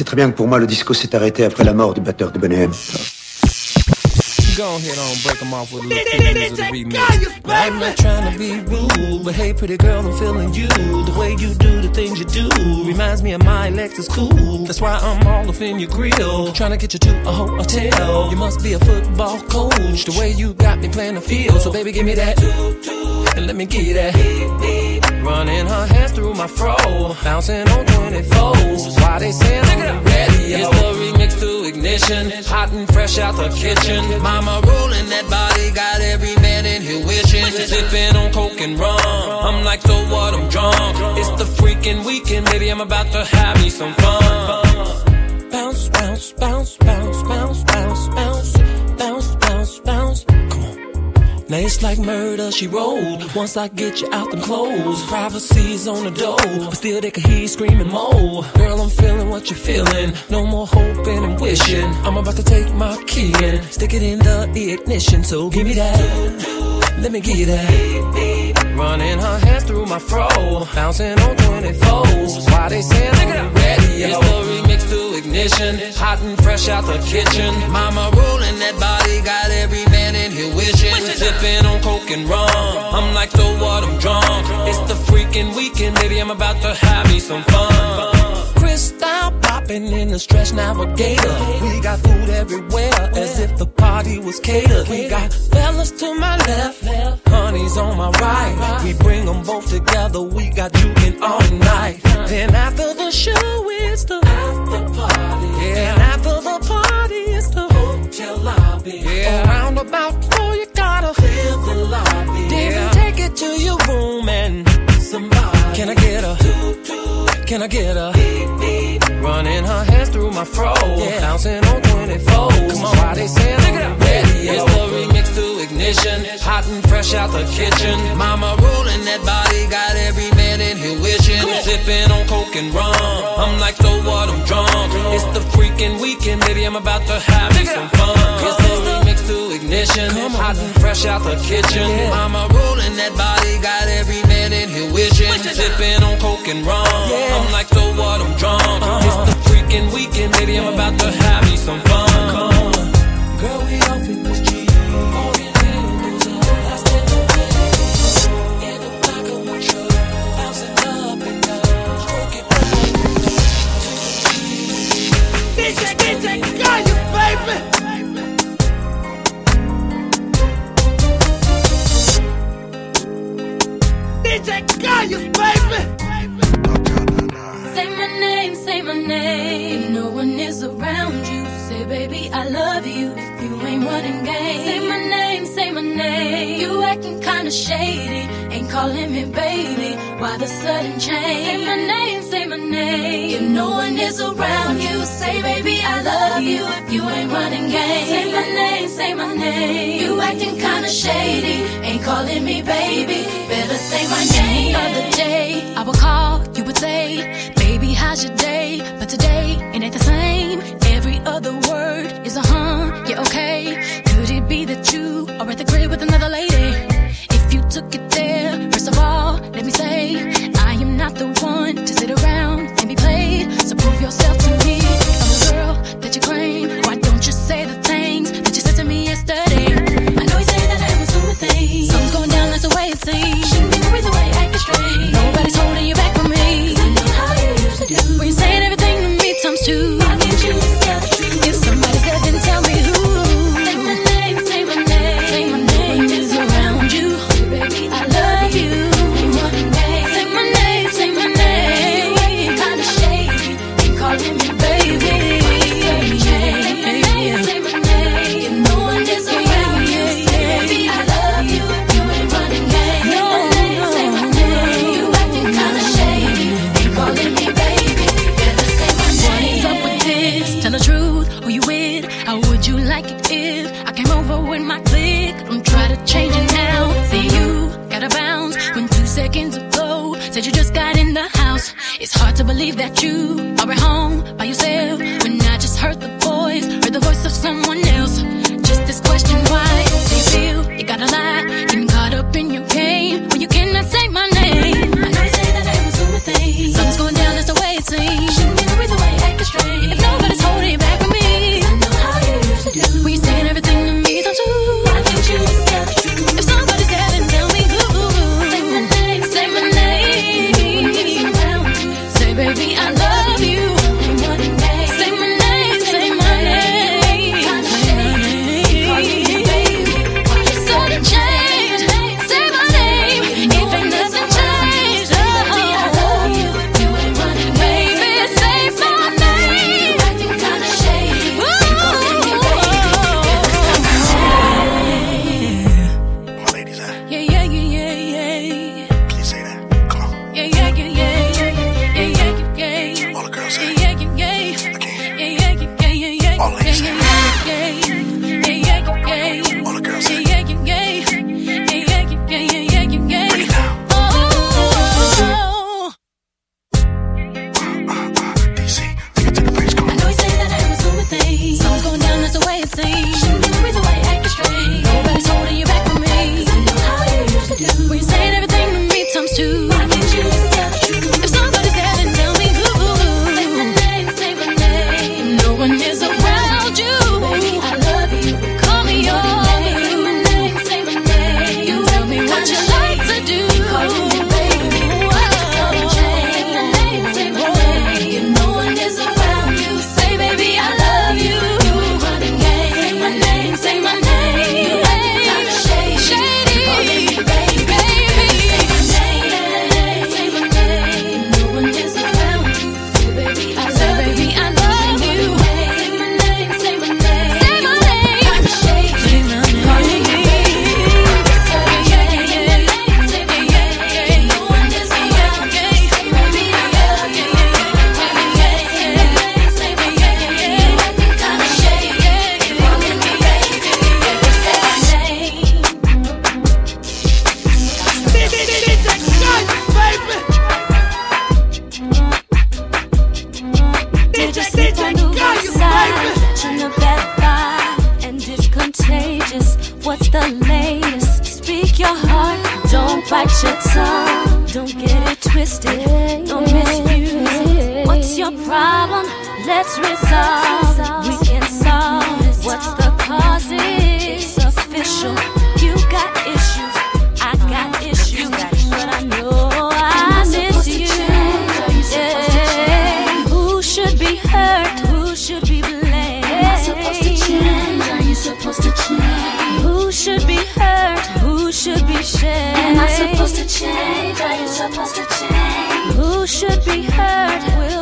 sais très bien que pour moi, le disco s'est arrêté après la mort du batteur de Bonnet Go ahead on, break them off with a little minutes of the remix. Now, I'm not trying to be rude, but hey, pretty girl, I'm feeling you. The way you do the things you do reminds me of my Lexus cool. That's why I'm all up in your grill, trying to get you to a hotel. You must be a football coach, the way you got me playing the field. So baby, give me that, and let me get that. Running her hands through my fro, bouncing on 24s. Why they saying the ready? It's the remix to ignition, hot and fresh out the kitchen. Mama rolling that body, got every man in here wishing. Sipping on coke and rum. I'm like, so what? I'm drunk. It's the freaking weekend, baby. I'm about to have me some fun. Bounce, bounce, bounce, bounce, bounce, bounce, bounce, Now it's like murder, she rolled. Once I get you out them clothes, privacy's on the door, but still they can hear you screaming more. Girl, I'm feeling what you're feeling. No more hoping and wishing. I'm about to take my key and stick it in the ignition. So give me that. Let me give you that. Running her hands through my fro, bouncing on 24s. Why they saying on the radio? It's the remix to ignition, hot and fresh out the kitchen. Mama rolling that body, got every man in here wishing. Sipping on coke and rum. I'm like, so what? I'm drunk. It's the freaking weekend, baby. I'm about to have me some fun. Crystal popping in the stretch navigator. We got food everywhere, as if the party was catered. We got fellas to my left, honey's on my right. We bring them both together. We got juking all night. Then after the show, it's the after party. Yeah, and after the party, it's the hotel lobby. Yeah, around about four, you gotta clear the lobby. Then take it to your room and somebody. Can I get a? Can I get a? Running her hands through my fro, yeah. bouncing on 24. Come on, why they saying on the radio? It's the remix to ignition, hot and fresh out the kitchen. Mama rolling that body, got every man in here wishing. Sipping on coke and rum. I'm like, so what? I'm drunk. It's the freaking weekend, baby. I'm about to have me some fun. It's the remix to ignition, hot and fresh out the kitchen. Mama rolling that body, got every man in here wishing. Coke and rum. I'm like, so what? I'm drunk. It's the freaking weekend, baby. I'm about to bite your tongue. Don't get it twisted, don't misuse it. What's your problem? Let's resolve. We can solve. What's the cause? It's official. You got issues, I got issues, but I know I miss you. Yeah. Who should be hurt? Who should be blamed? Am I supposed to change? Are you supposed to change? Who should be hurt? Who should be shamed? Supposed to change? Are you supposed to change? Who should be hurt? Will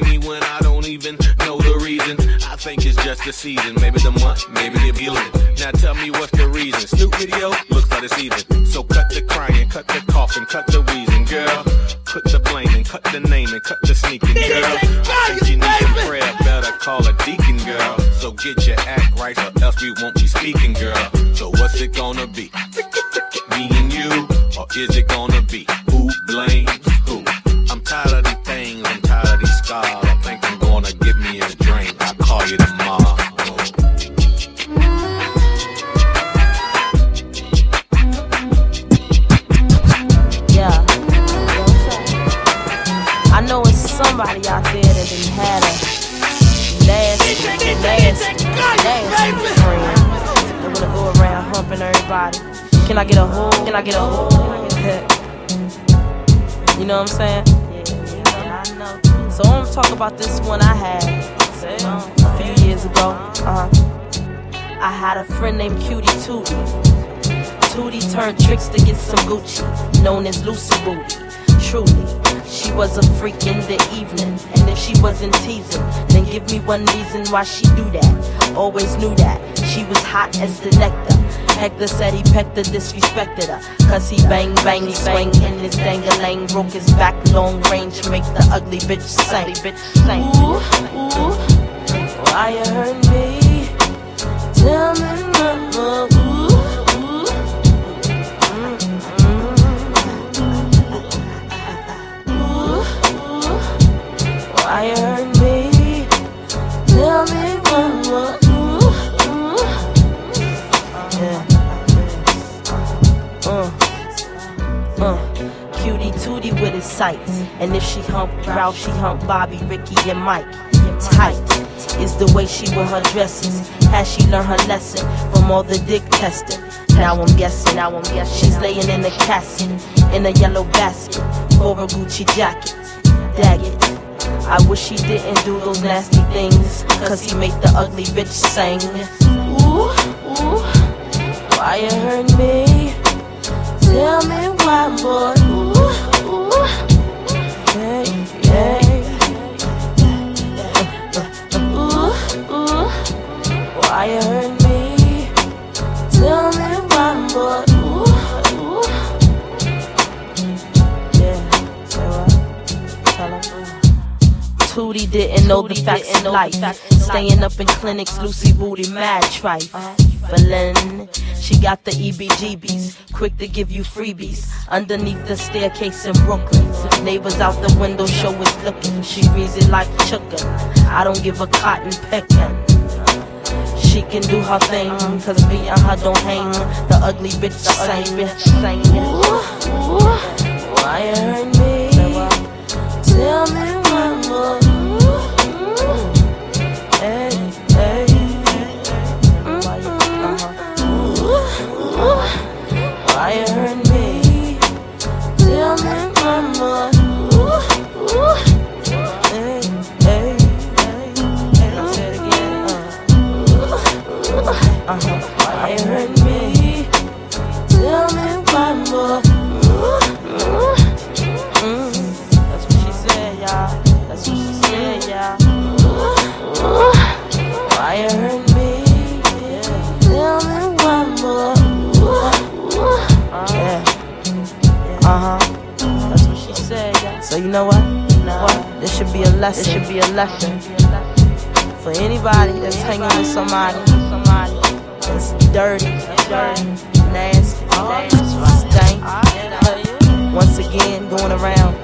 blame me when I don't even know the reason. I think it's just the season. Maybe the month, maybe the feeling. Now tell me what's the reason. Snoop video looks like it's even. So cut the crying, cut the coughing, cut the wheezing, girl. Put the blaming, cut the naming, cut the sneaking, girl. I think you need some prayer. Better call a deacon, girl. So get your act right, or else we won't be speaking, girl. So what's it gonna be? Me and you, or is it gonna be who blames everybody. Can I get a hold? Can I get a hold? you know what I'm saying? So I'm gonna talk about this one I had a few years ago. Uh-huh. I had a friend named Cutie Tootie. Tootie turned tricks to get some Gucci, known as Lucy Booty. Truly, she was a freak in the evening. And if she wasn't teasing, then give me one reason why she do that. Always knew that she was hot as the nectar. Hector said he pecked her, disrespected her. Cause he bang, bang, he swang in his dangalang. Broke his back, long range, make the ugly bitch sing. Ooh, ooh, why you hurt me? Tell me, mama, ooh, ooh. Why you hurt me? Tell me one with his sights. And if she hump Ralph, she hump Bobby, Ricky, and Mike. Tight is the way she wear her dresses. Has she learned her lesson from all the dick testing? Now I'm guessing, now I'm guessing. She's laying in a casket, in a yellow basket, for a Gucci jacket. Dag it. I wish she didn't do those nasty things, cause he made the ugly bitch sing. Ooh, ooh, why you hurt me? Tell me why, boy. Tootie didn't know the facts of life. Staying up in clinics, Lucy Booty, mad trife. Feeling, she got the EBGBs, quick to give you freebies. Underneath the staircase in Brooklyn, neighbors out the window show is looking. She reads it like chicken. I don't give a cotton pecking. She can do her thing, cause me and her don't hang. The ugly bitch, the same bitch, same bitch. Why you hurt me? Tell me Uh huh. That's what she said, y'all. So you know what? What? This should be a lesson. This should be a lesson for anybody that's hanging with somebody. Somebody that's dirty, dirty, nasty, stank. Once again, going around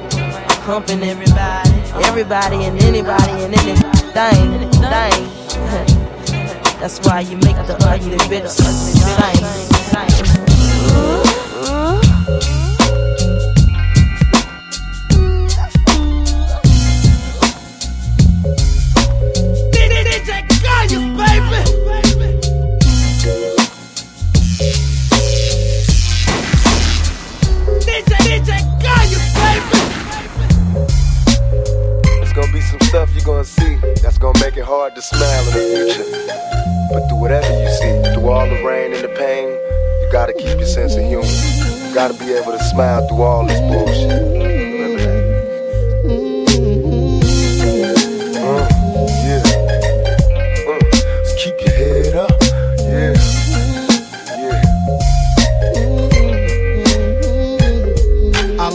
humping everybody, everybody and anybody and anything, thing. That's why you make the ugly bitch sing. To smile in the future. But through whatever you see, through all the rain and the pain, you gotta keep your sense of humor. You gotta be able to smile through all this bullshit. Uh. Uh, keep your head up. Yeah. Yeah.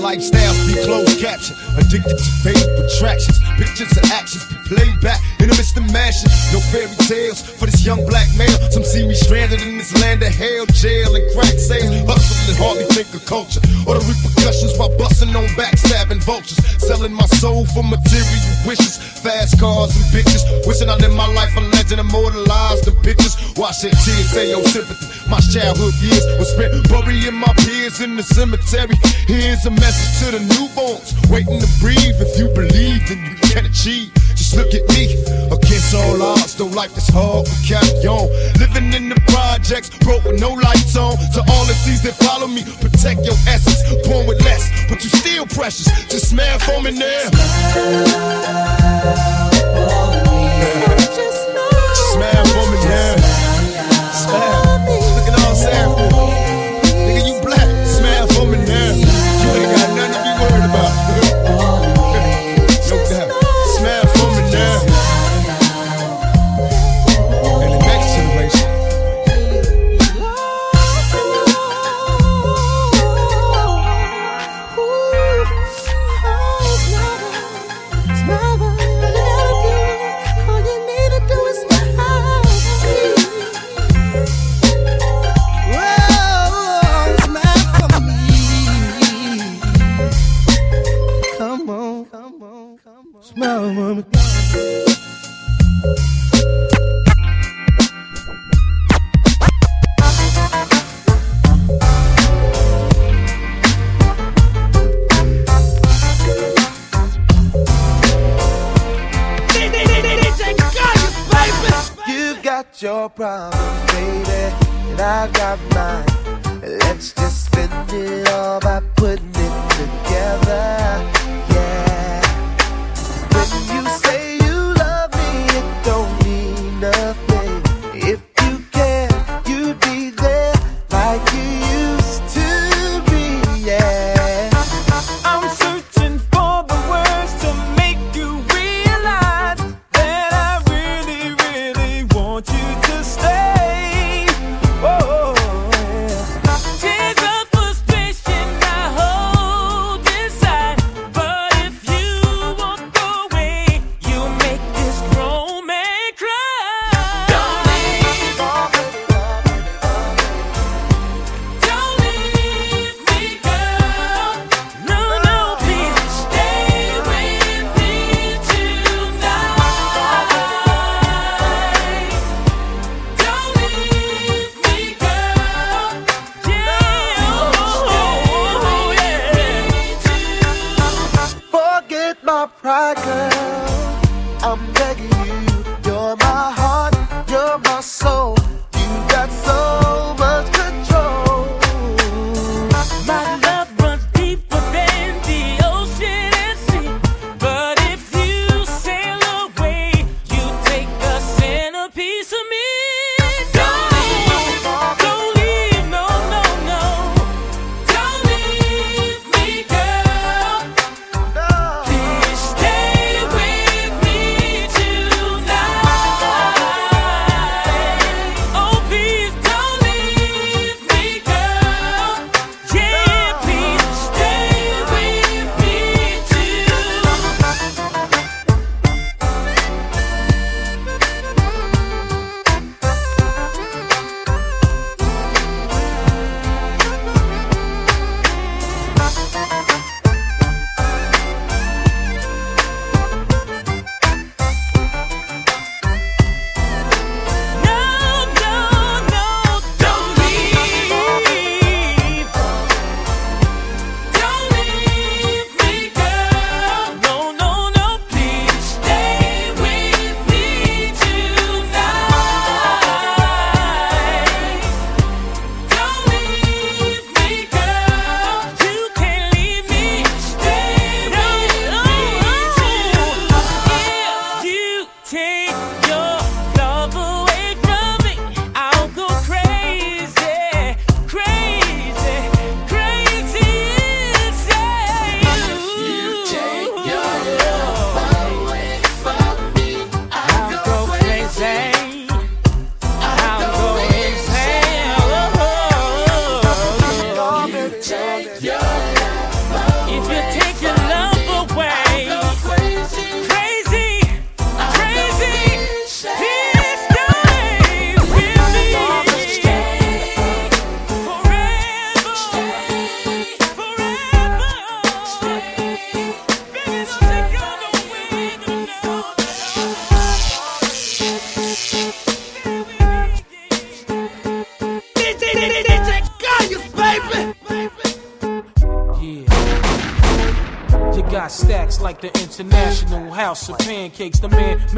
Lifestyles be closed caption, addicted to fake attractions. Pictures and actions be played back in the midst of mashing. No fairy tales for this young black male. Some see me stranded in this land of hell, jail, and crack sales. Hustling, hardly think of culture or the repercussions while busting on backstabbing vultures. Selling my soul for material wishes, fast cars and bitches. Wishing I lived my life a legend, immortalized in pictures. Watch that tears say your sympathy. My childhood years was spent burying my peers in the cemetery. Here's a message to the newborns waiting to breathe. If you believe, then you can achieve. Look at me, against all odds. Though life is hard, we carry on. Living in the projects, broke with no lights on. To all the seas that follow me, protect your essence. Born with less, but you still precious. Just smile for me now. Smile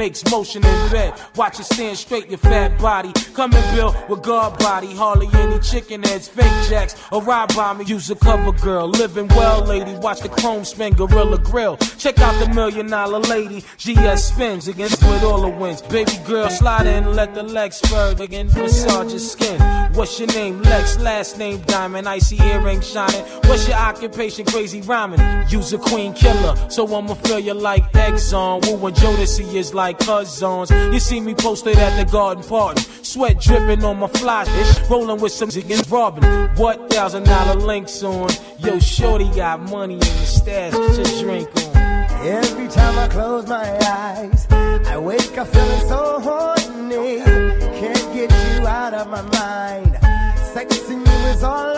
makes motion in bed. Watch it stand straight, your fat body. Come and build with guard body. Hardly any chicken heads, fake jacks, or ride by me. Use a cover girl. Living well, lady. Watch the chrome spin, Gorilla Grill. Check out the million dollar lady. GS spins against with all the wins. Baby girl, slide in, let the legs spur. Again, massage your skin. What's your name? Lex, last name Diamond. Icy earring shining. What's your occupation? Crazy rhyming. Use a queen killer, so I'ma feel you like Exxon. Wu and Jodeci is like cousins. You see me posted at the garden party, sweat dripping on my fly rolling with some ziggins robbing. What thousand dollar links on? Yo, shorty got money in the stash, your drink on. Every time I close my eyes, I wake up feeling so horny. Can't get you out of my mind. Sexing you is all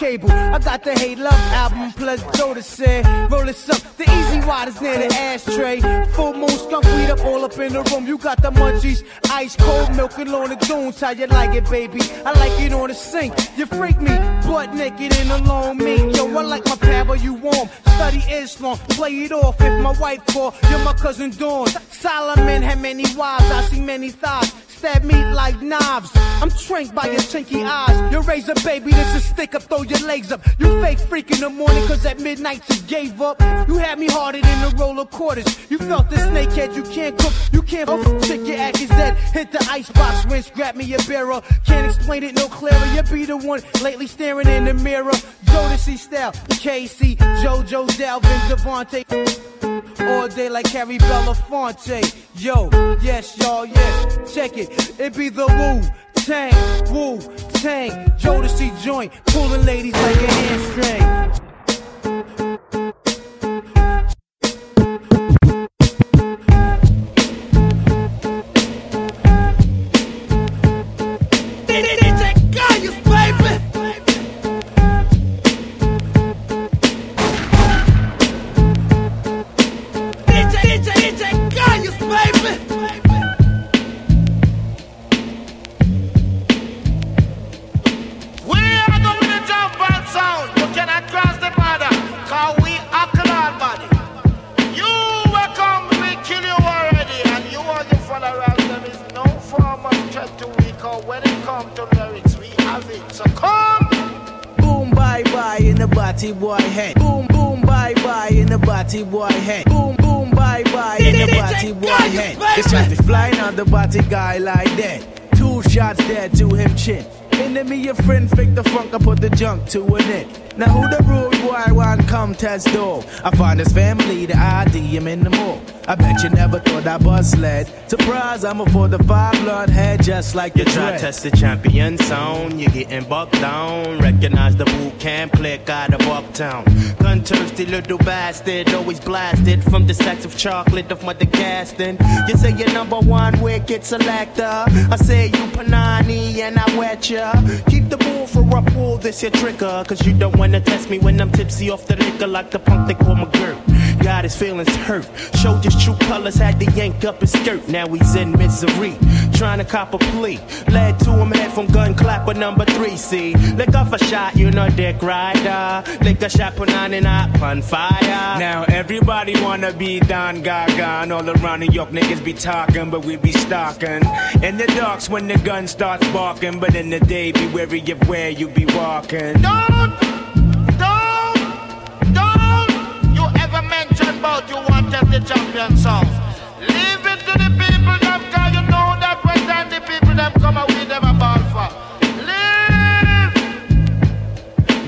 cable. I got the Hate Love album plus Joda said, roll this up. The easy waters near the ashtray. Full moon skunk weed up all up in the room. You got the munchies, ice cold milk and on the dunes. How you like it, baby? I like it on the sink. You freak me, butt naked in a long meat. Yo, I like my power, you warm. Study Islam, play it off. If my wife call, you're my cousin Dawn. Solomon had many wives, I see many thighs. Stab me like knives. I'm trained by your chinky eyes. Your razor, baby, this is stick up, throw your legs up. You fake freak in the morning, cause at midnight you gave up. You had me harder than a roll of quarters. You felt the snakehead, you can't cook, you can't fuck. Chick, your act is dead. Hit the icebox, rinse, grab me a barrel. Can't explain it no clearer. You be the one lately staring in the mirror. Jodeci style, K-Ci, JoJo, Dalvin, DeVante. All day like Harry Belafonte. Yo, yes, y'all, yes. Check it. It be the Wu Tang, Wu Tang. Jodeci joint. Pulling ladies like a hamstring. I bust lead. Surprise, I'm a for the five blood head, just like You try test the champion zone, you getting bucked down. Recognize the boot camp click out of Bucktown. Thirsty little bastard, always blasted from the stacks of chocolate of Mother Gaston. You say you're number one wicked selector. I say you Panani and I wet ya. Keep the bull for a pull, this your trigger. Cause you don't wanna test me when I'm tipsy off the liquor like the punk they call my McGirt. Got his feelings hurt. Showed his true colors, had to yank up his skirt. Now he's in misery, trying to cop a plea. Led to him head from gun clapper number three. See, lick off a shot, you know, dick rider. Lick a shot, and up on fire. Now everybody wanna be Don Gaga and all around New York niggas be talking, but we be stalking. In the darks when the gun starts barking, but in the day be wary of where you be walking. Don't, don't, don't you ever mention about you want to the champion song. Leave it to the people them cause you know that when time the people them come out with them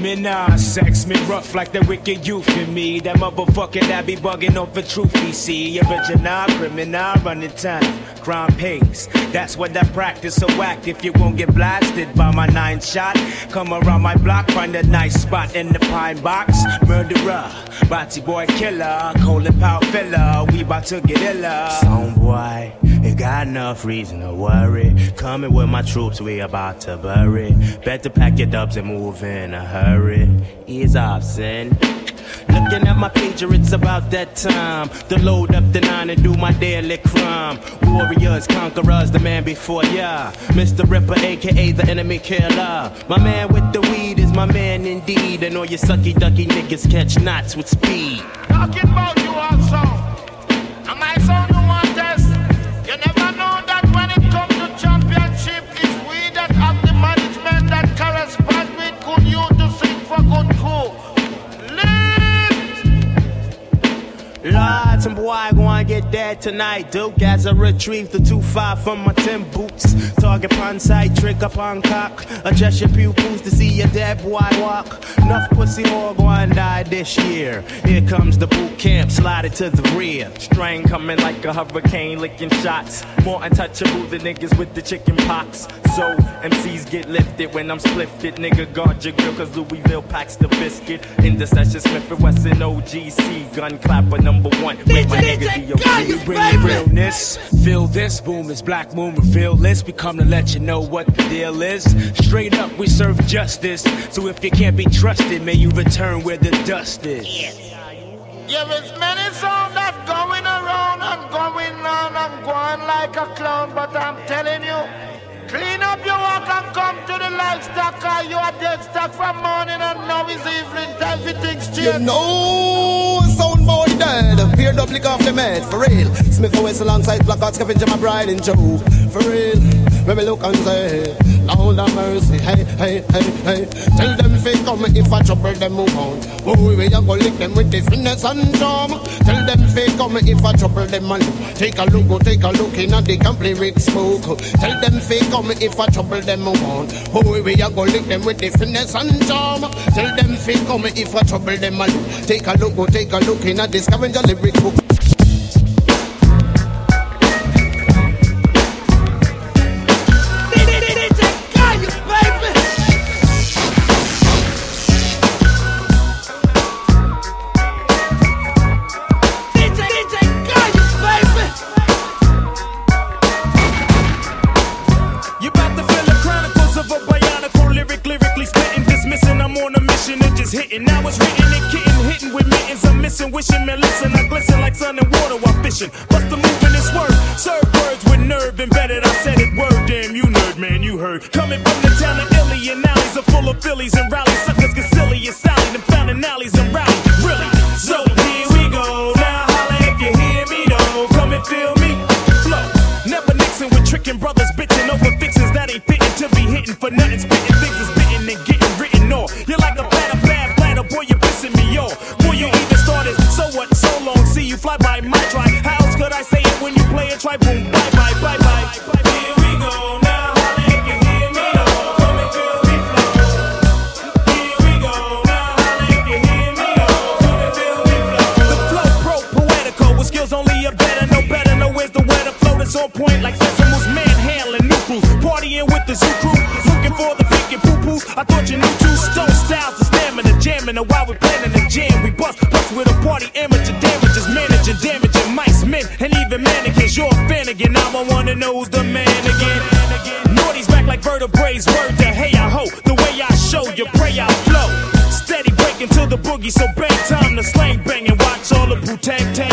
Me nah sex me rough like the wicked youth in me. That motherfucker that be bugging off the truth we see. Original criminal running time, crime pays. That's what I practice. So act if you won't get blasted by my nine shot. Come around my block, find a nice spot in the pine box. Murderer, body boy killer, colon power filler. We bout to get iller. Some boy, you got enough reason to worry. Coming with my troops, we about to bury. Better pack your dubs and move in a hurry. Ease off, son. Looking at my pager, it's about that time to load up the nine and do my daily crime. Warriors, conquerors, the man before ya. Mr. Ripper, aka the enemy killer. My man with the weed is my man indeed. And all you sucky ducky niggas catch knots with speed. Talking about you also. Am I Lord, some boy gonna get dead tonight. Duke as I retrieve the 2-5 from my ten boots. Target upon sight, trick upon cock. Adjust your pupils to see your dead boy walk. Enough pussy more gonna die this year. Here comes the boot camp, slide it to the rear. Strain coming like a hurricane, licking shots. More untouchable than niggas with the chicken pox. So MCs get lifted when I'm splifted. Nigga, guard your grill, cause Louisville packs the biscuit. In the session, Smith and Wesson OGC. Gun clapper number one. With my nigga DOG. We bring the realness. Feel this boom is Black Moon reveal list. We come to let you know what the deal is. Straight up, we serve justice. So if you can't be trusted, may you return where the dust is. Yeah, there's many songs that's going around and going on and going like a clown, but I'm telling you, clean up your work and come to the livestock, cause you are dead stock from morning and now is evening time for things change. You know, sound dead. Peered up, lick off the med, for real. Smith and West alongside Blackout, Scavenger, my bride and Joe. For real, when me look and say, Lord have mercy, hey, hey, hey, hey. Tell them fake come if I trouble them on. Oh, we a go lick them with the finesse and charm. Tell them fake come if I trouble them man. Take a look, go take a look in the complete Rick smoke. Tell them fake come if I trouble them on. Oh, we a go lick them with the finesse and charm. Tell them fake come if I trouble them man. Take a look, go take a look in the scavenger lyric book. While. Bust the move in this word. Serve words with nerve embedded. I said it word, damn, you nerd, man, you heard. Coming from the town of Illy and alleys are full of Phillies and rallies. Atlanta while we're planning the jam. We bust, bust with a party amateur damages, managing, damaging mice, men, and even mannequins. You're a fan again. Now I wanna know who's the man again. Naughty's back like vertebrae. Word to hey, I hope the way I show you pray I flow. Steady breaking to the boogie, so bang time to slang bang and Watch all the bootang tang.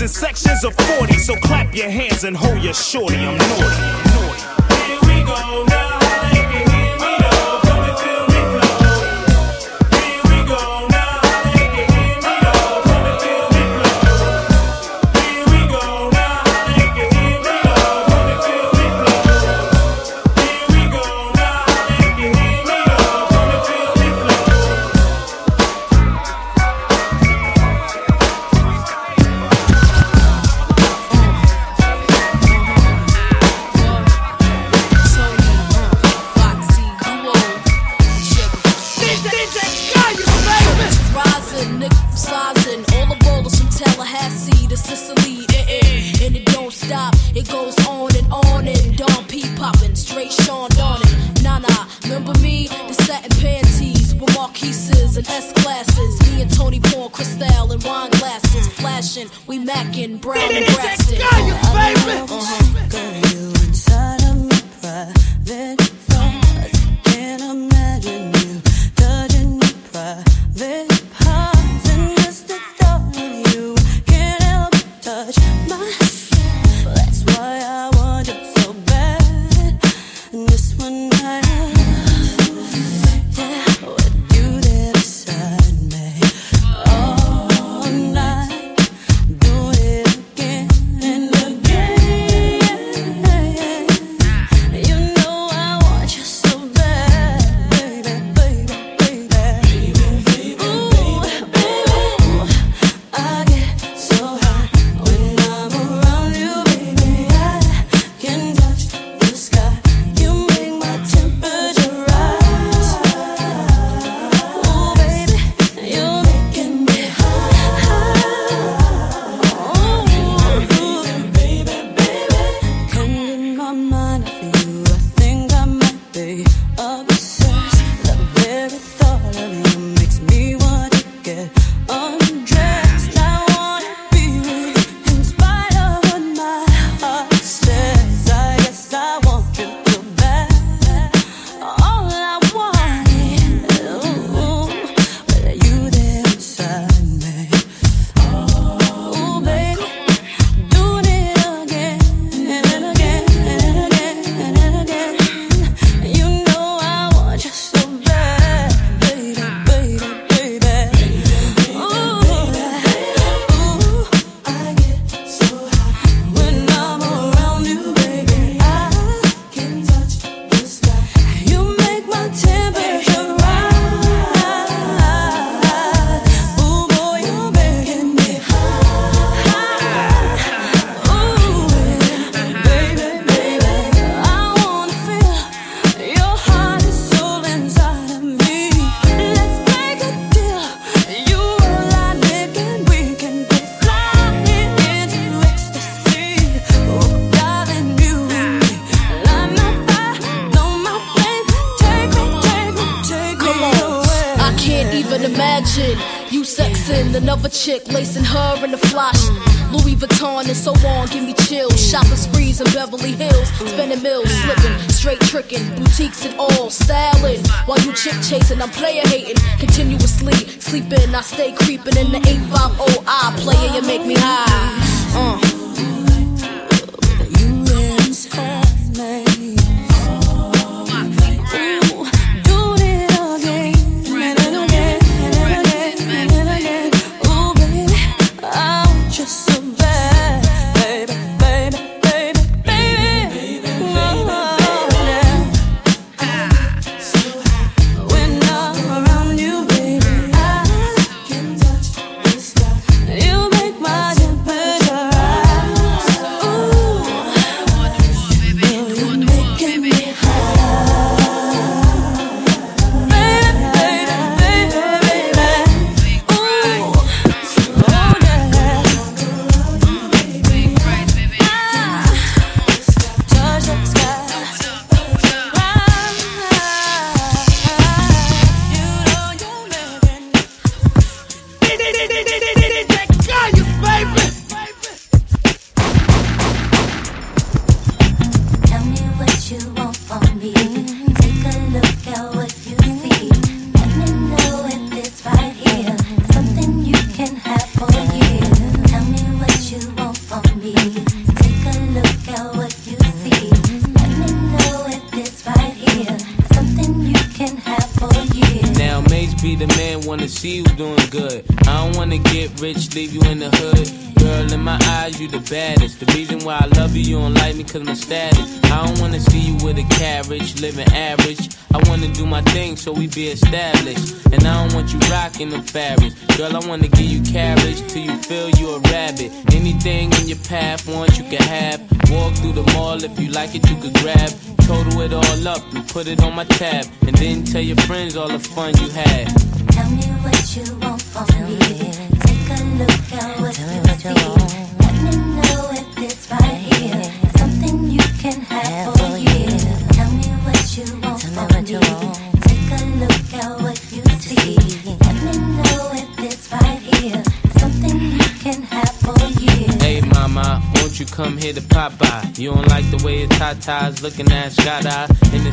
in sections of 40, so clap your hands and hold your shorty, I'm naughty. Put it on my tab. And then tell your friends all the fun you had. Tell me what you want from me. Take a look at what you see. Let me know if it's right here. Something you can have for a year. Tell me what you want from me. Take a look at what you see. Let me know if it's right here. Something you can have for a. Hey mama, won't you come here to pop by? You don't like the way your tatas looking at Scada.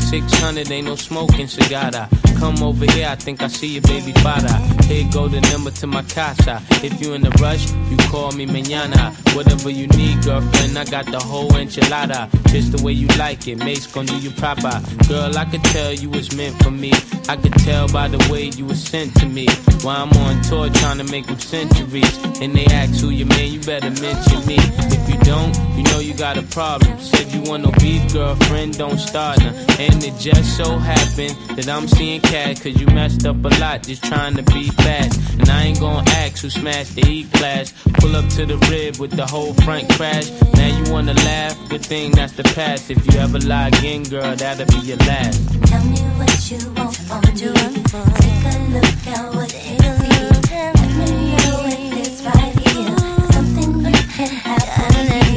In the 600, ain't no smoking cigar. Come over here, I think I see your baby father. Here go the number to my casa. If you in a rush, you call me mañana. Whatever you need, girlfriend, I got the whole enchilada. Just the way you like it, Mase gon' do you proper. Girl, I could tell you was meant for me. I could tell by the way you was sent to me. While I'm on tour trying to make them centuries. And they ask who you man, you better mention me. If you don't, you know you got a problem. Said you want no beef, girlfriend, don't start now. And it just so happened that I'm seeing cat, cause you messed up a lot just trying to be fast. And I ain't gonna ask who smashed the E class. Pull up to the rib with the whole front crash. Now you wanna laugh? Good thing that's the past. If you ever lie again, girl, that'll be your last. Tell me what you want from me. Take a look at what you see. Let me know if it's right here. Something you can have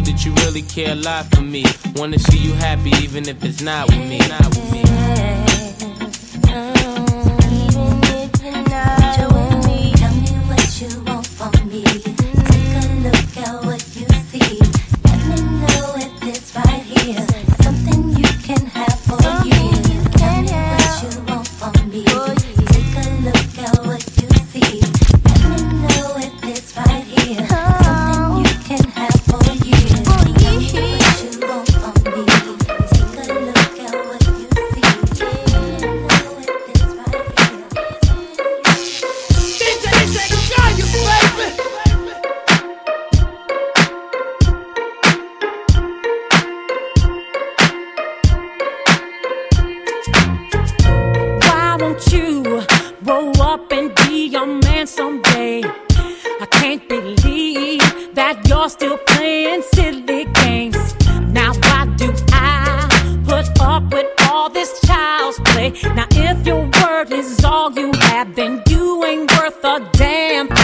that you really care a lot for me. Wanna see you happy, even if it's not with me. Not with me. if your word is all you have, then you ain't worth a damn.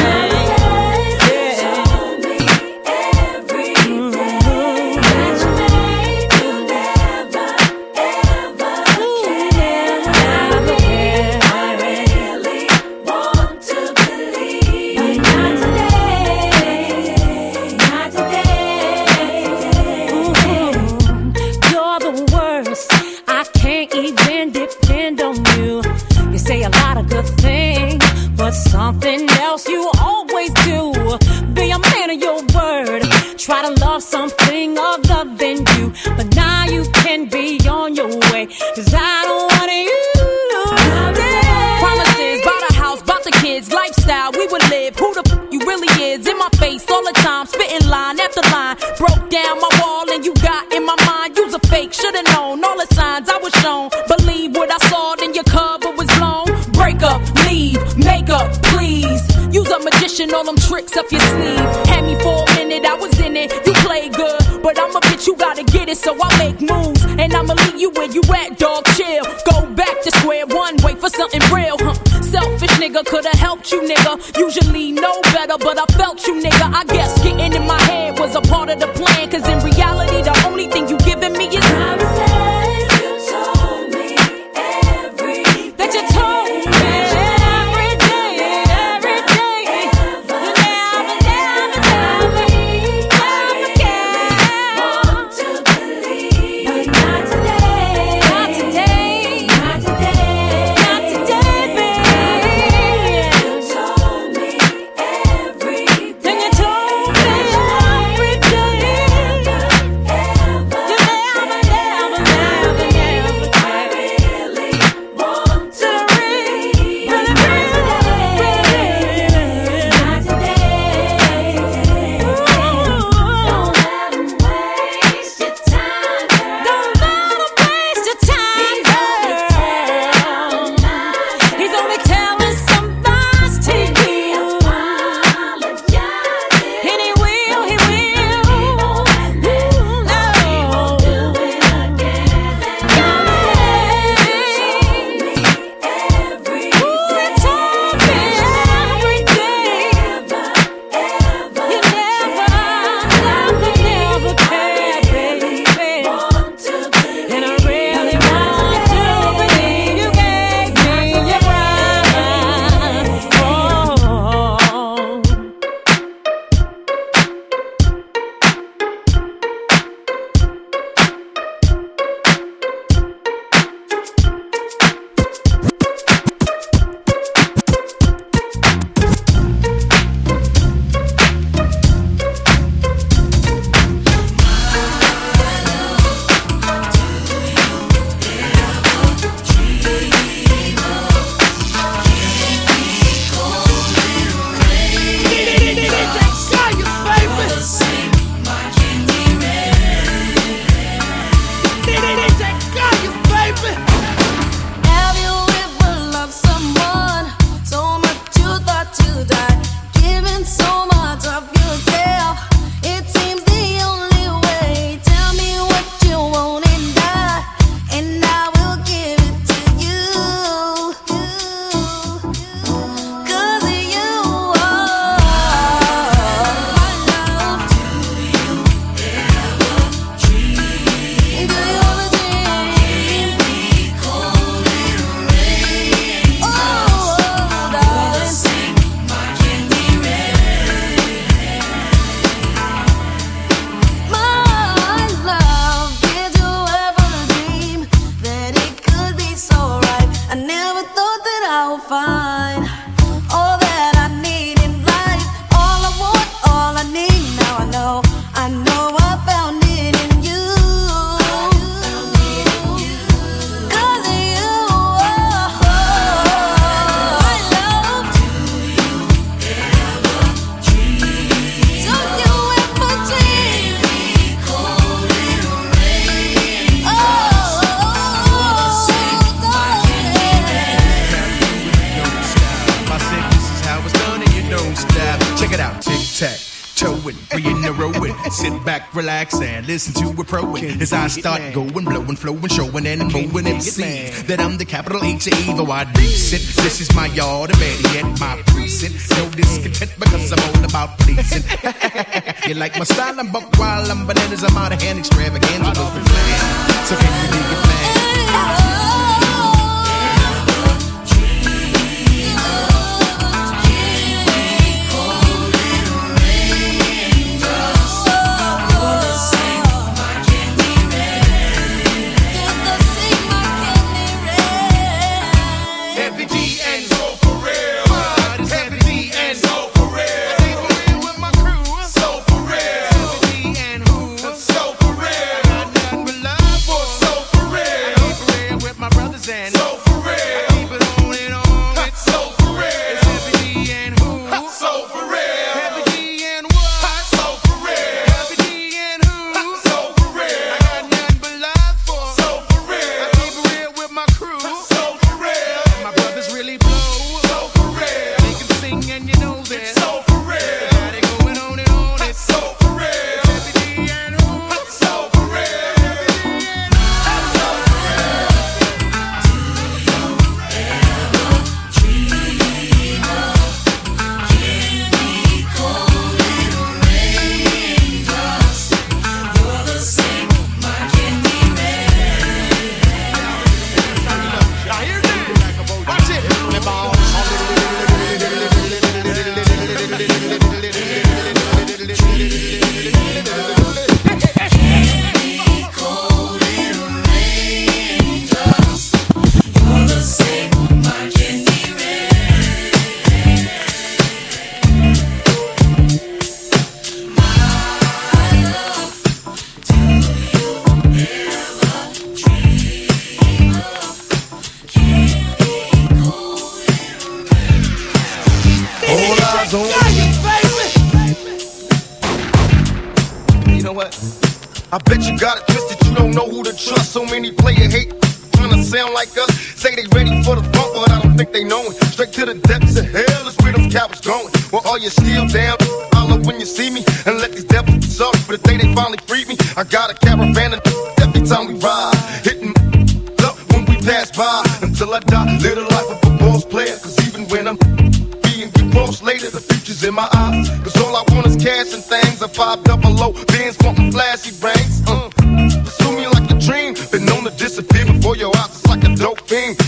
Own. Check it out, tic tac. Toe it, three in a row it. Sit back, relax, and listen to a pro. As I start going, blowing, flowing, showing, and moving MCs that I'm the capital H of evil. I decent. This is my yard, and better yet, my precinct. No discontent because I'm all about pleasing. you like my style? I'm buck wild, I'm bananas, I'm out of hand, extravaganza was the plan. So can you dig it, man? Oh. Say they ready for the front, but I don't think they know it. Straight to the depths of hell is where them cowards going. Well, are you still down? Holler when you see me and let these devils be sorry for the day they finally freed me. I got a caravan of every time we ride, hitting up when we pass by until I die. Live the life of a boss player, cause even when I'm being get cross later, the future's in my eyes. Cause all I want is cash and things. A five double low, bands wanting flashy brains. Uh,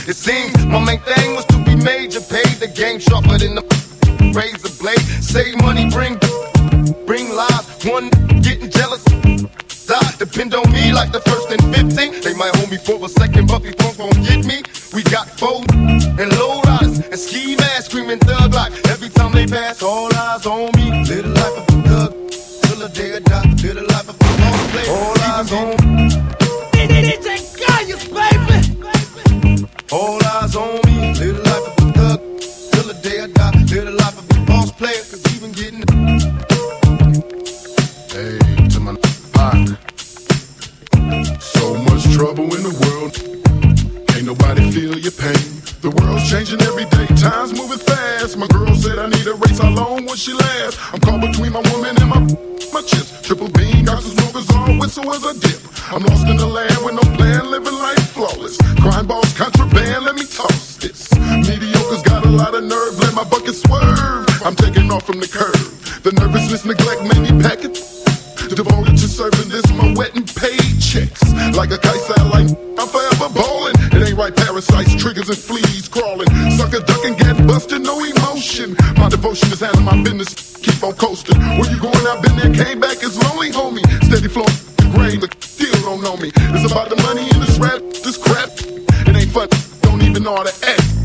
It seems my main thing was to be major. Paid the game sharper than the razor blade. Save money, bring bring lies. One getting jealous. Die. Depend on me like the first and 15. They might hold me for a second, but these phones won't get me. We got foes and low riders and ski masks screaming thug like every time they pass. All eyes on me. Live the life of a thug till the day I die. Live the life of a boss player. All eyes on me. All eyes on me. Live the life of a thug till the day I die. Live the life of a boss player. Cause even getting Hey, to my Pac. So much trouble in the world. Ain't nobody feel your pain. The world's changing every day. Time's moving fast. My girl said I need a race. How long will she last? I'm caught between my woman and my my chips. Triple beam, got some smokers on, whistle as a dip. I'm lost in the land with no plan, living life flawless. Crime let me toss this. Mediocre's got a lot of nerve, let my bucket swerve. I'm taking off from the curb. The nervousness, neglect made me pack it. Devoted to serving this, my wet and paid checks. Like a kite satellite, I'm forever ballin'. It ain't right, parasites, triggers, and fleas crawling. Sucker ducking, get busted, no emotion. My devotion is handling my business, keep on coasting. Where you going? I've been there, came back, it's lonely, homie. Steady flowing, the grain, but still don't know me. It's about the money in this rap, this crap. It ain't fun, don't even know how to act.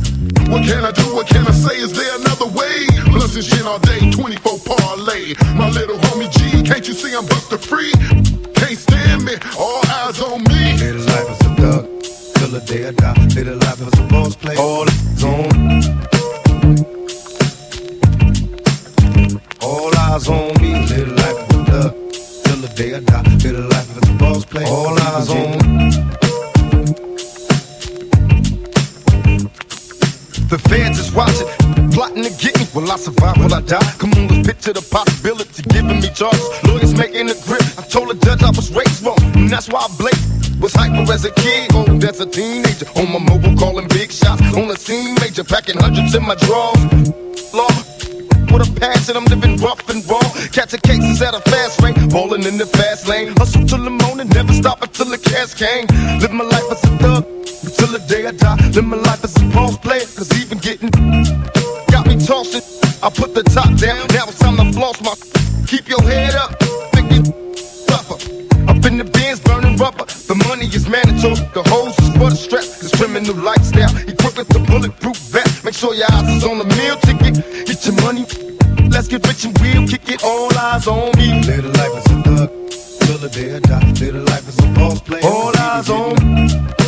What can I do? What can I say? Is there another way? Blunts and gin all day, 24 parlay. My little homie G, can't you see I'm buster free? Can't stand me, all eyes on me. Live the life as a thug till the day I die. Live the life as a boss player. All eyes on. All eyes on me. Live the life of a thug till the day I die. Live the life as a boss player. All eyes on. The feds is watching, plotting to get me. Will I survive? Will I die? Come on, let's picture the possibility. Giving me charges. Lawyers making a grip. I told the judge I was raised wrong. And that's why I blame. Was hyper as a kid, old as a teenager. On my mobile, calling big shots. On the scene, major, packing hundreds in my drawers. Law, with a passion, I'm living rough and raw. Catching cases at a fast rate, balling in the fast lane. Hustle till the morning, never stop until the cash came. Live my life as a thug, until the day I die. Live my life as a boss player, cause even getting got me tossing. I put the top down, now it's time to floss my. Keep your head up, make it suffer. Up in the bins, burning rubber. The money is mandatory. The hose is for the strap. This criminal lifestyle. Equipped with the bulletproof vest. Make sure your eyes is on the meal ticket. Get your money. Let's get rich and real. Kick it. All eyes on me. Little life is a thug. Till the day I die. Little life is a boss player. All eyes on me.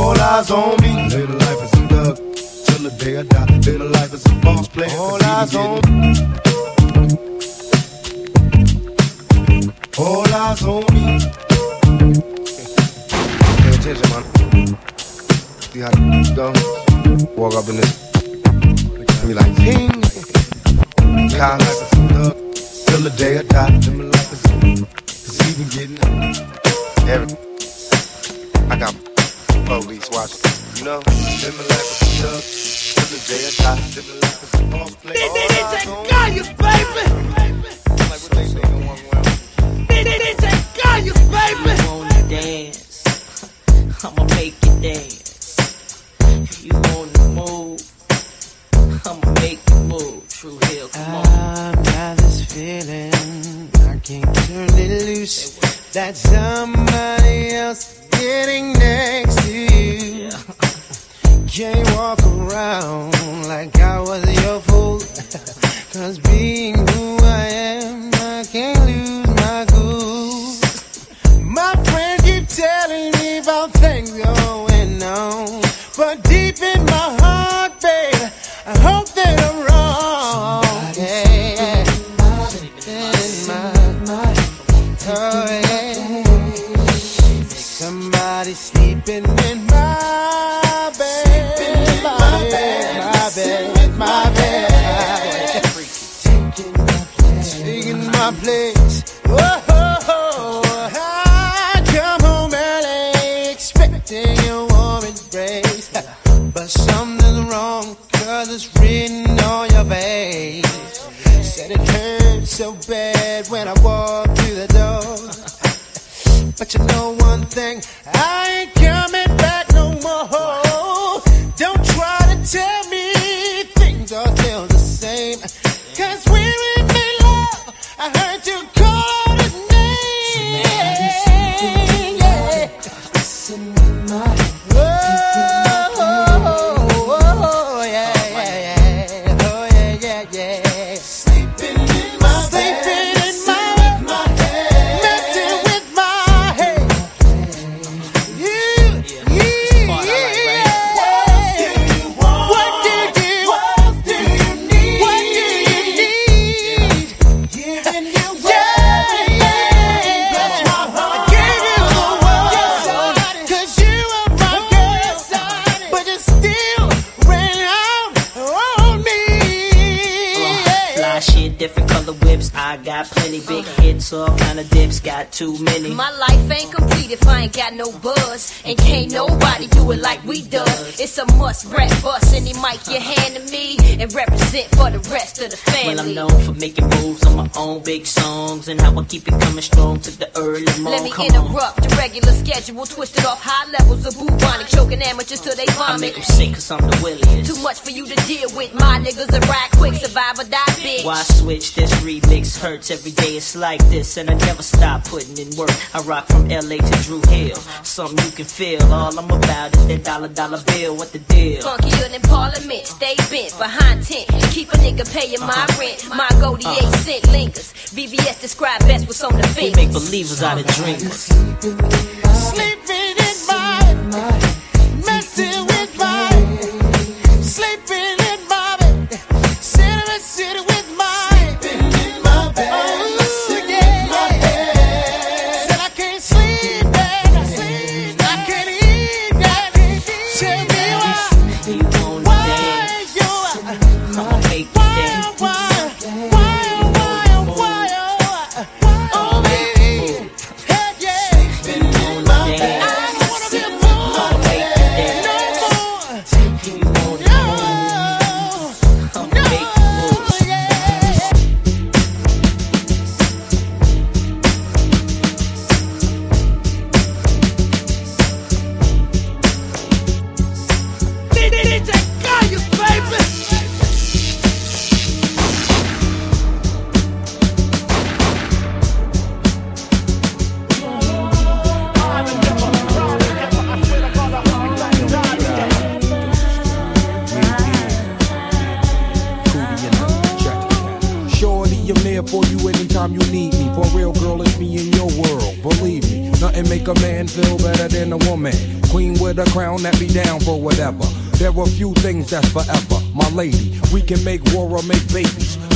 All eyes on me. Little life is a thug. Till the day I die. Little life is a boss player. All eyes on me. All eyes on me. Pay attention, man. See how the go? Walk up in this. Be like, ping. Cops. Till the day I die. Little life is a Cause even getting Every. I got police watching. You know? Live my life as a thug. Till the day I die. Live my life as a boss player. All eyes on me. Kayus, baby. Like what they say, don't walk around. DJ Kayus, baby. wanna dance, I'ma make you dance. If you wanna move, I'ma make you move. Dru Hill, come on. I've got this feeling I can't turn it loose. That somebody else getting next to you. Can't walk around like I was your fool. Cause being who I am, every day. It's like this, and I never stop putting in work. I rock from LA to Dru Hill. Something you can feel. All I'm about is that dollar dollar bill. What the deal? Funkier than Parliament, stay bent behind tent. Keep a nigga paying my rent. My goldie Uh-huh. eight cent lingers. VVS describe best what's on the We make believers out of dreamers. Sleeping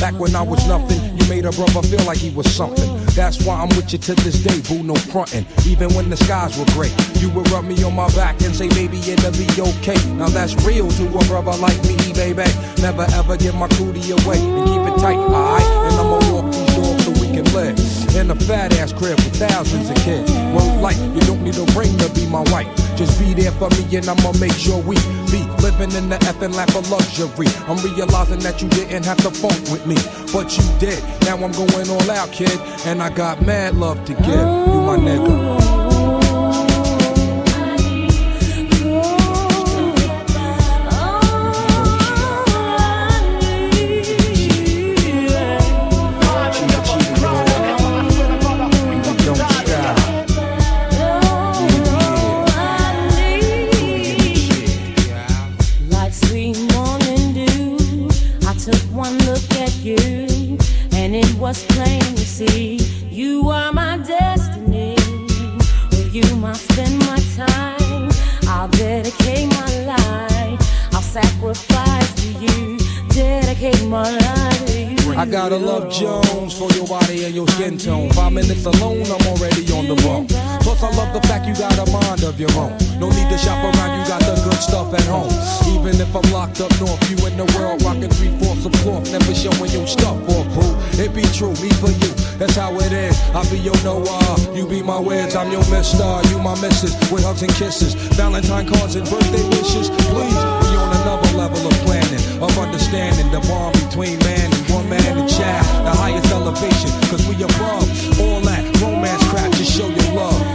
Back when I was nothing, you made a brother feel like he was something. That's why I'm with you to this day, boo, no frontin'. Even when the skies were gray, you would rub me on my back and say, baby, it'll be okay. Now that's real to a brother like me, baby. Never ever give my cootie away and keep it tight, alright? And I'ma walk these doors so we can live in a fat ass crib with thousands of kids. Well, like, you don't need a ring to be my wife. Just be there for me and I'ma make sure we living in the effing lap of luxury. I'm realizing that you didn't have to funk with me, but you did. Now I'm going all out, kid, and I got mad love to give. You my nigga. And it was plain to see you are my destiny. With you, I spend my time. I'll dedicate my life. I'll sacrifice to you. Dedicate my life. I gotta love Jones for your body and your skin tone. Five minutes alone, I'm already on the road. Plus, I love the fact you got a mind of your own. No need to shop around, you got the good stuff at home. Even if I'm locked up north, you in the world rocking three fourths of cloth, never showing your stuff for boo. It be true, me for you, that's how it is. I be your Noah, you be my Wiz, I'm your Mister, you my Missus, with hugs and kisses, Valentine cards and birthday wishes. Please, we on another level of planning, of understanding the bond between man woman and child, the highest elevation, cause we above all that romance crap, just show your love.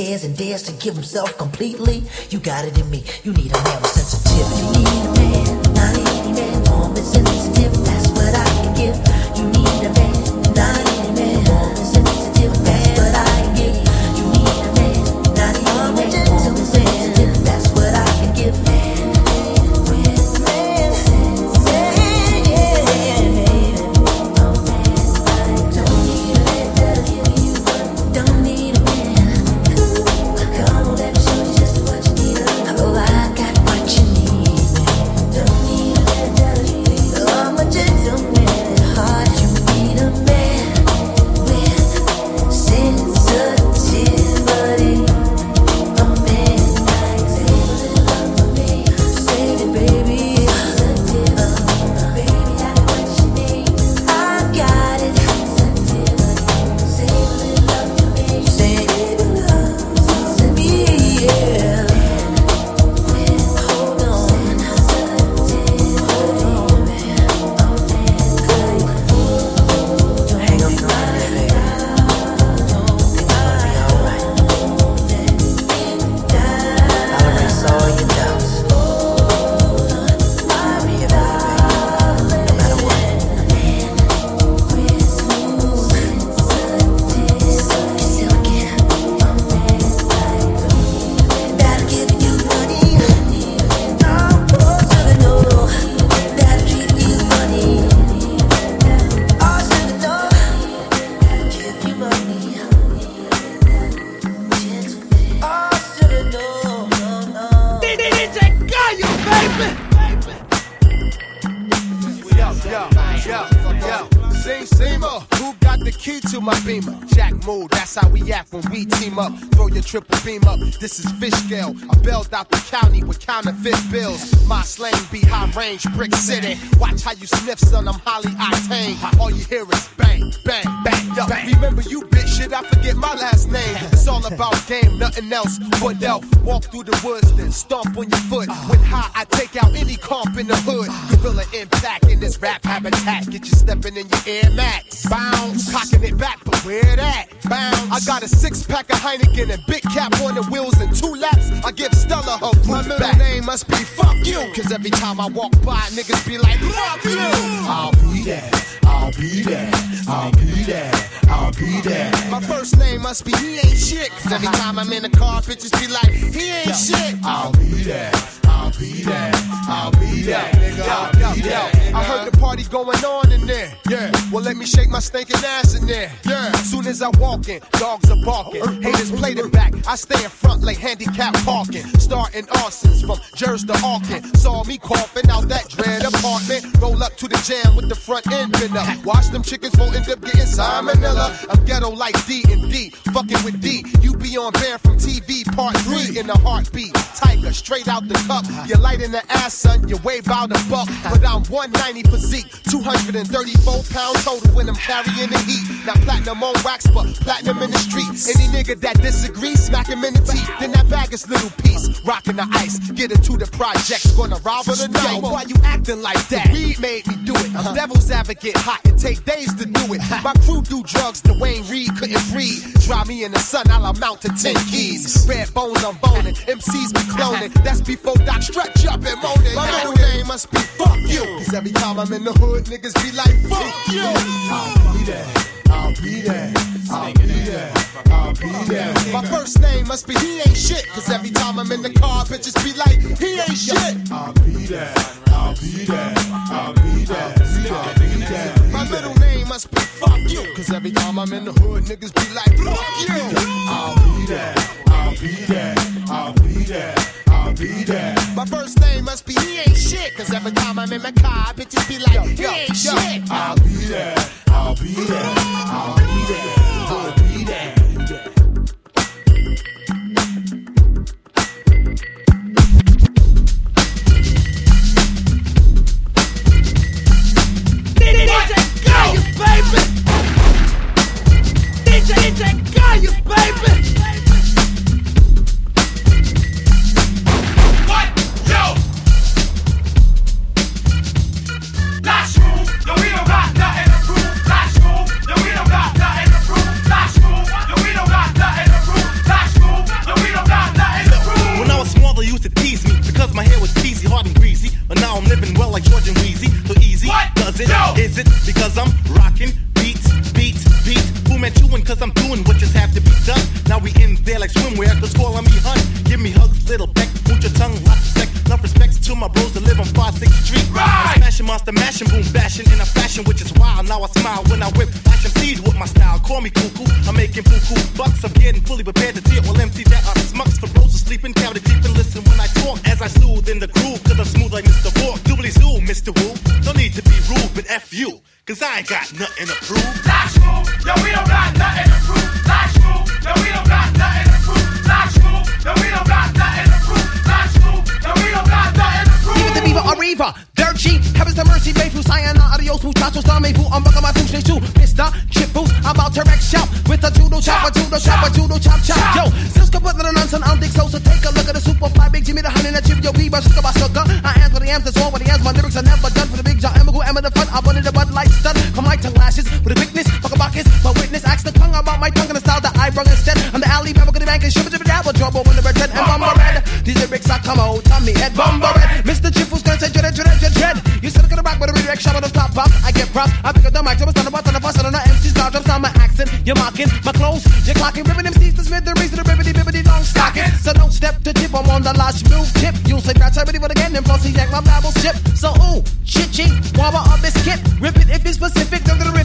Cares and dares to give himself completely. You got it in This is fish scale. I bailed out the county with counterfeit bills. My slang be high range, brick city. Watch how you sniff, son. I'm highly octane. All you hear is bang, bang, bang. Yo, remember you, bitch? Shit, I forget my last name. It's all about game, nothing else but elf. Walk through the woods, then stomp on your foot. When high, I take out any comp in the hood. Gorilla impact in this rap habitat. Get you stepping in your Air Max. Bounce, you cocking it back, but where that? Bounce. I got a six pack of Heineken and big cap on the give Stella her group My middle back. name must be fuck you. Cause every time I walk by, niggas be like, fuck you. I'll be there. I'll be there. I'll be there. I'll be there. My first name must be he ain't shit. Cause every uh-huh. time I'm in the car, bitches be like, he ain't shit. I'll be there. I'll be there. I'll be there. Nigga, I'll be there. I heard the party going on in there. Yeah. Well, let me shake my stinking ass in there. Yeah. Soon as I walk in, dogs are barking. Uh-huh. Haters play the back. I stay in front like handicap parking. Starting arsons from Jersey to Auckland. Saw me coughing out that dread apartment. Roll up to the jam with the front end bent up. Watch them chickens won't end up getting salmonella. I'm ghetto like D and D. Fucking with D. You be on band from TV part three in a heartbeat. Tiger straight out the cup. You're light in the ass, son. You weigh about a buck. But I'm 190 physique. 234 pounds total when I'm carrying the heat. Now platinum on wax, but platinum in the streets. Any nigga that disagrees, smack him in the teeth. Then that bag is little piece. Rocking the ice. Get it to the projects. Gonna rob her tonight. Yo, why you acting like that? Weed made me do it. I'm devil's advocate hot. It take days to do it. Uh-huh. My crew do drugs. Duane Reade couldn't breathe. Dry me in the sun, I'll amount to 10 keys. Red bones, I'm boning. MCs be cloning. That's before Doc stretch up and moaning. My middle name must be fuck you. Cause every time I'm in the hood, niggas be like, fuck you. I'll be there. I'll be there. I'll be there. I'll be there. My first name must be he ain't shit. Cause every time I'm in the car, bitches be like, he ain't shit. I'll be there. I'll be there. I'll be there. I'll be there. My middle name must be fuck you. Cause every time I'm in the hood, niggas be like, fuck you. I'll be there. I'll be there. I'll be there. I'll be there. My first name must be he ain't shit. Cause every time I'm in my car, bitches be like, yo, he ain't shit. I'll be there. I'll be there. I'll be there. I'll be there. DJ Gallo, baby. DJ DJ Gallo, baby. Sound like George and Weezy. So easy, what? does it? Is it because I'm rocking beats, beats, beats? Fu Manchuan, cause I'm doing what just have to be done. Now we in there like swimwear, cause calling me hun. Give me hugs, little peck, put your tongue, lots of sex. Enough respects to my bros that live on 5 6th Street. Right. I'm smashing monster, mashing, boom, bashing in a fashion which is wild. Now I smile when I whip, like MCs with my style. Call me cuckoo, I'm making buku bucks. I'm getting fully prepared to deal with MCs that are smucks for bros who sleeping. Count as I soothe in the groove, cause I'm smooth like Mr. Walk. Doobly zoo, Mr. Woo. No need to be rude, but F you, cause I ain't got nothing to prove. Last move, yo, we don't got nothing to prove. Last move, yo, we don't got nothing to prove. Last move, yo, we don't got nothing to prove. Last move, yo, we don't got nothing to prove. Even the beaver arriva, cheap, heavens to mercy, Bayfu, Sayana, adios, muchachos, dame I'm bucking my straight to Mr. Chip Boost, I'm about to wreck shop with a judo chop, a judo chop, a judo chop chop. Yo, Cisco put the nonsense, I'm Dick Sosa, take a look at the super fly, big Jimmy, the honey, the chip, yo, Bieber, sugar, by sugar. I am what I am, that's all what I am, my lyrics are never done for the big John Emma, who am the fun, I wanted the Bud Light stud, come like tongue lashes, with a quickness, fuck a buckets, my witness, ask the tongue about my tongue and the brung instead. I'm the alley, Bama, gonna bank and ship it to dabble, trouble, when the red and bumper red. These lyrics I come out, Tommy head, bumper red. Mr. Chip was gonna say, dread, dread, dread, dread. You said I could rock with a redirect shot on the top box. I get props. I pick up the mic, jump on the button, the bus, and the MC's got drops on my accent. You're mocking my clothes, you're clocking, ripping MCs to Smith, the reason the ribbity, bibbity, don't stock it. So don't step to tip, I'm on the lodge move tip. You'll say everybody, but again, and plus he yank my babble chip. So ooh, chitchy, wabba up biscuit. Rip it if it's specific, don't terrific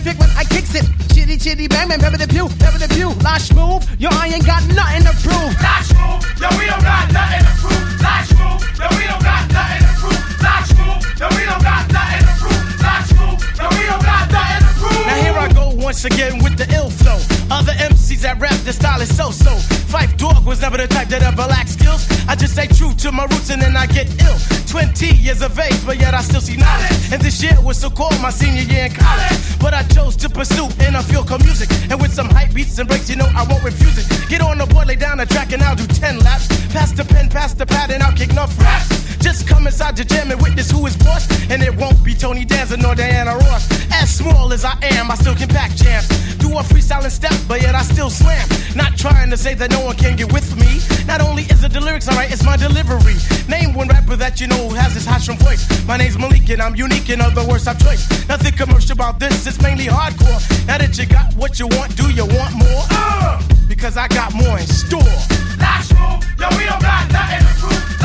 Chitty, bang, bang, pepper the pew, pepper the pew. Lash move, yo, I ain't got nothing to prove. Lash move, yo, we don't got nothing to prove. Lash move, yo, we don't got once again with the ill flow. Other MCs that rap, the style is so-so. Phife Dawg was never the type that ever lacked skills. I just stay true to my roots and then I get ill. 20 years of age, but yet I still see knowledge. And this year was so called my senior year in college. But I chose to pursue and I feel called music. And with some hype beats and breaks, you know I won't refuse it. Get on the board, lay down the track, and I'll do 10 laps. Pass the pen, pass the pad, and I'll kick enough raps. Just come inside your jam and witness who is boss. And it won't be Tony Danza nor Diana Ross. As small as I am, I still can pack jams. Do a freestyling step, but yet I still slam. Not trying to say that no one can get with me. Not only is it the lyrics alright, it's my delivery. Name one rapper that you know who has this hot from voice. My name's Malik and I'm unique, in other words, I've choice. Nothing commercial about this, it's mainly hardcore. Now that you got what you want, do you want more? Uh, because I got more in store. Lash move, yo, we don't got nothing to prove.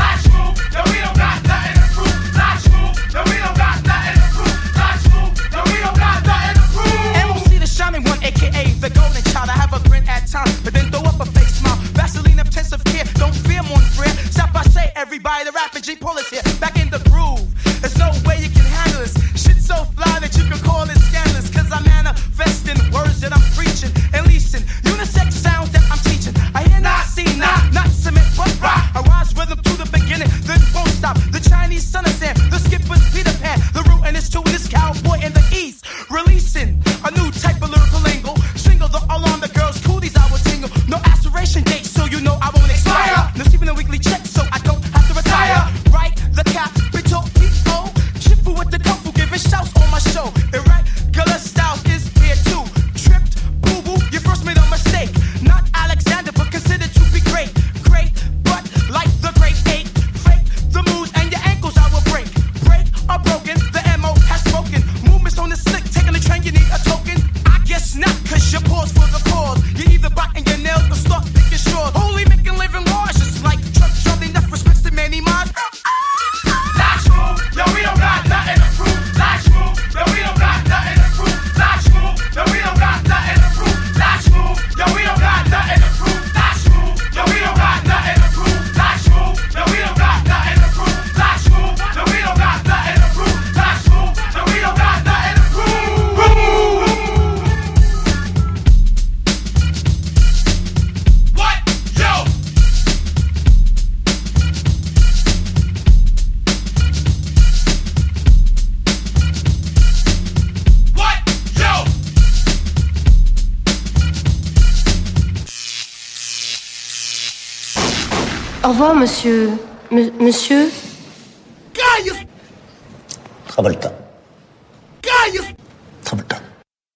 Monsieur. Monsieur